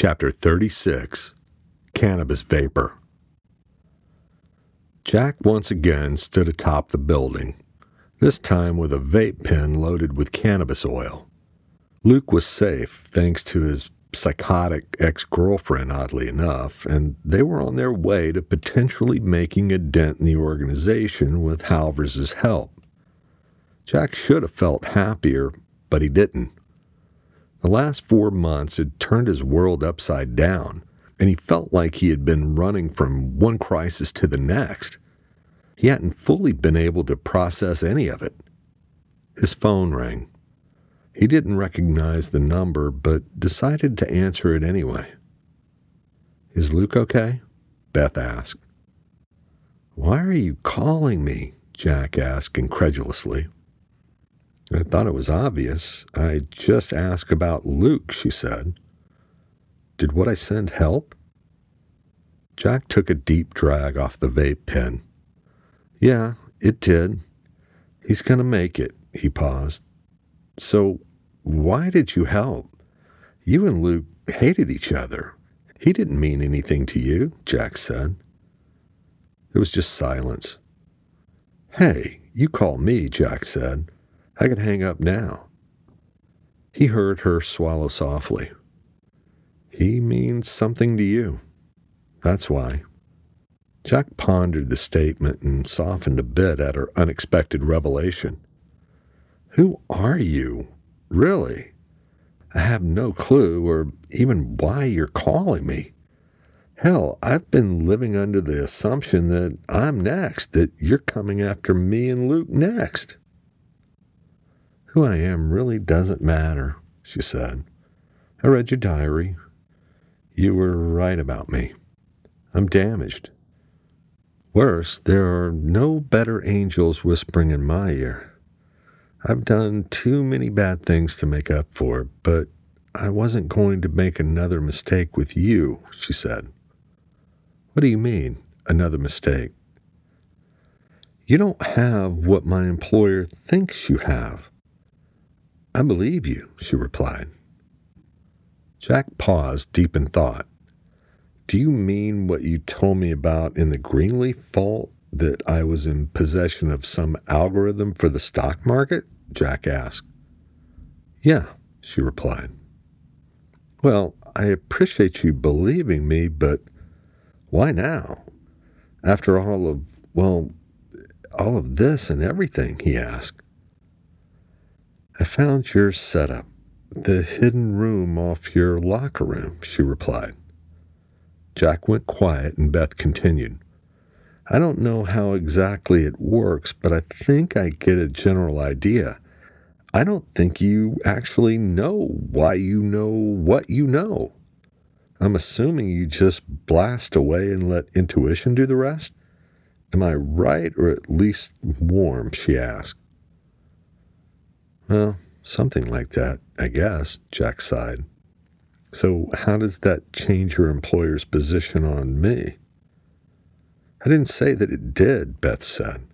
Chapter 36 Cannabis Vapor. Jack once again stood atop the building, this time with a vape pen loaded with cannabis oil. Luke was safe thanks to his psychotic ex girlfriend, oddly enough, and they were on their way to potentially making a dent in the organization with Halvers's help. Jack should have felt happier, but he didn't. The last four months had turned his world upside down, and he felt like he had been running from one crisis to the next. He hadn't fully been able to process any of it. His phone rang. He didn't recognize the number, but decided to answer it anyway. Is Luke okay? Beth asked. Why are you calling me? Jack asked incredulously. I thought it was obvious. I just asked about Luke, she said. Did what I send help? Jack took a deep drag off the vape pen. Yeah, it did. He's going to make it, he paused. So, why did you help? You and Luke hated each other. He didn't mean anything to you, Jack said. There was just silence. Hey, you call me, Jack said. I can hang up now. He heard her swallow softly. He means something to you. That's why. Jack pondered the statement and softened a bit at her unexpected revelation. Who are you? Really? I have no clue or even why you're calling me. Hell, I've been living under the assumption that I'm next, that you're coming after me and Luke next. Who I am really doesn't matter, she said. I read your diary. You were right about me. I'm damaged. Worse, there are no better angels whispering in my ear. I've done too many bad things to make up for but I wasn't going to make another mistake with you, she said. What do you mean, another mistake? You don't have what my employer thinks you have. I believe you, she replied. Jack paused, deep in thought. Do you mean what you told me about in the Greenleaf vault that I was in possession of some algorithm for the stock market? Jack asked. Yeah, she replied. Well, I appreciate you believing me, but why now? After all of, well, all of this and everything, he asked. I found your setup, the hidden room off your locker room, she replied. Jack went quiet and Beth continued. I don't know how exactly it works, but I think I get a general idea. I don't think you actually know why you know what you know. I'm assuming you just blast away and let intuition do the rest? Am I right or at least warm? she asked. Well, something like that, I guess, Jack sighed. So, how does that change your employer's position on me? I didn't say that it did, Beth said.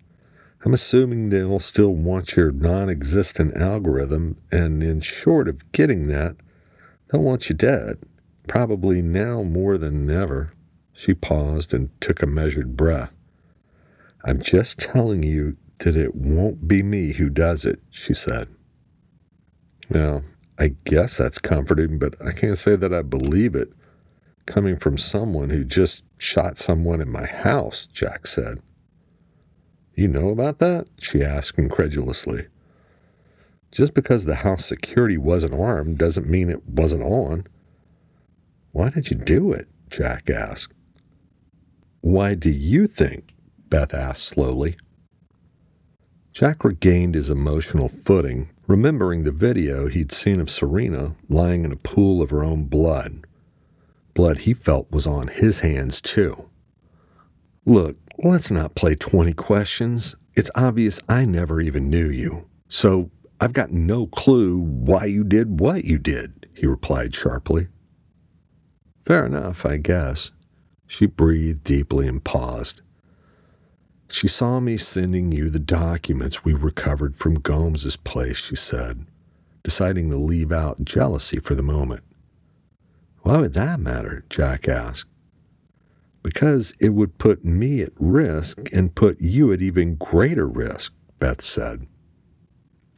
I'm assuming they'll still want your non existent algorithm, and in short of getting that, they'll want you dead, probably now more than ever. She paused and took a measured breath. I'm just telling you that it won't be me who does it, she said. Now, I guess that's comforting, but I can't say that I believe it coming from someone who just shot someone in my house, Jack said. You know about that? she asked incredulously. Just because the house security wasn't armed doesn't mean it wasn't on. Why did you do it? Jack asked. Why do you think? Beth asked slowly. Jack regained his emotional footing remembering the video he'd seen of Serena lying in a pool of her own blood. Blood he felt was on his hands, too. Look, let's not play 20 questions. It's obvious I never even knew you. So I've got no clue why you did what you did, he replied sharply. Fair enough, I guess. She breathed deeply and paused. She saw me sending you the documents we recovered from Gomes's place, she said, deciding to leave out jealousy for the moment. Why would that matter? Jack asked. Because it would put me at risk and put you at even greater risk, Beth said.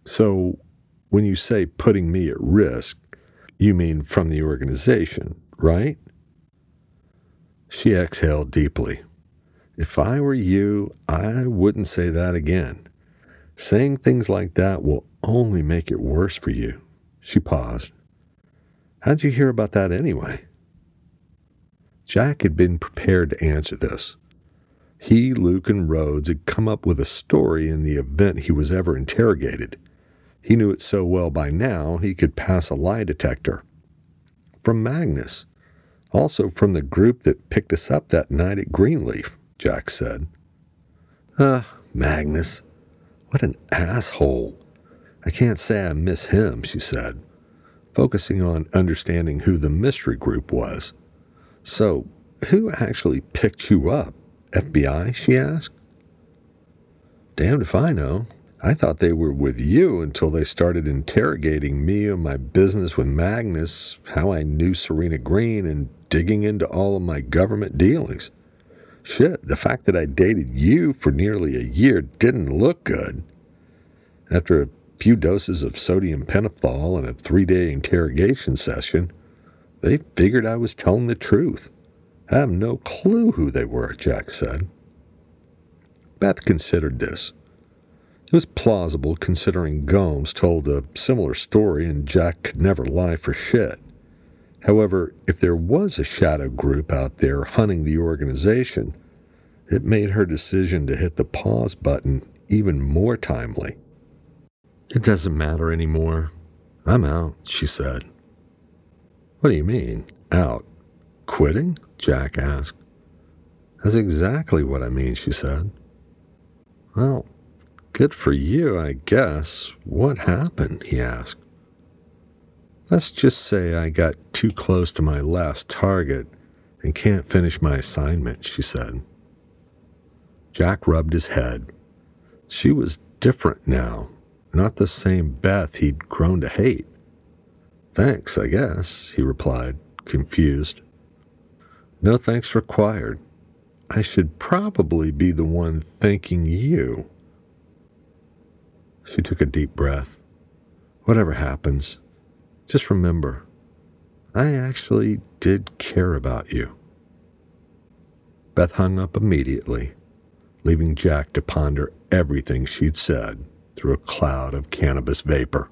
So, when you say putting me at risk, you mean from the organization, right? She exhaled deeply. If I were you, I wouldn't say that again. Saying things like that will only make it worse for you. She paused. How'd you hear about that anyway? Jack had been prepared to answer this. He, Luke, and Rhodes had come up with a story in the event he was ever interrogated. He knew it so well by now he could pass a lie detector. From Magnus, also from the group that picked us up that night at Greenleaf, Jack said. Uh, Magnus. What an asshole. I can't say I miss him, she said, focusing on understanding who the mystery group was. So, who actually picked you up? FBI? she asked. Damned if I know. I thought they were with you until they started interrogating me on my business with Magnus, how I knew Serena Green, and digging into all of my government dealings. Shit, the fact that I dated you for nearly a year didn't look good. After a few doses of sodium pentothal and a three day interrogation session, they figured I was telling the truth. I have no clue who they were, Jack said. Beth considered this. It was plausible considering Gomes told a similar story and Jack could never lie for shit. However, if there was a shadow group out there hunting the organization, it made her decision to hit the pause button even more timely. It doesn't matter anymore. I'm out, she said. What do you mean, out? Quitting? Jack asked. That's exactly what I mean, she said. Well, good for you, I guess. What happened? he asked. Let's just say I got too close to my last target and can't finish my assignment, she said. Jack rubbed his head. She was different now, not the same Beth he'd grown to hate. Thanks, I guess, he replied, confused. No thanks required. I should probably be the one thanking you. She took a deep breath. Whatever happens, just remember, I actually did care about you. Beth hung up immediately, leaving Jack to ponder everything she'd said through a cloud of cannabis vapor.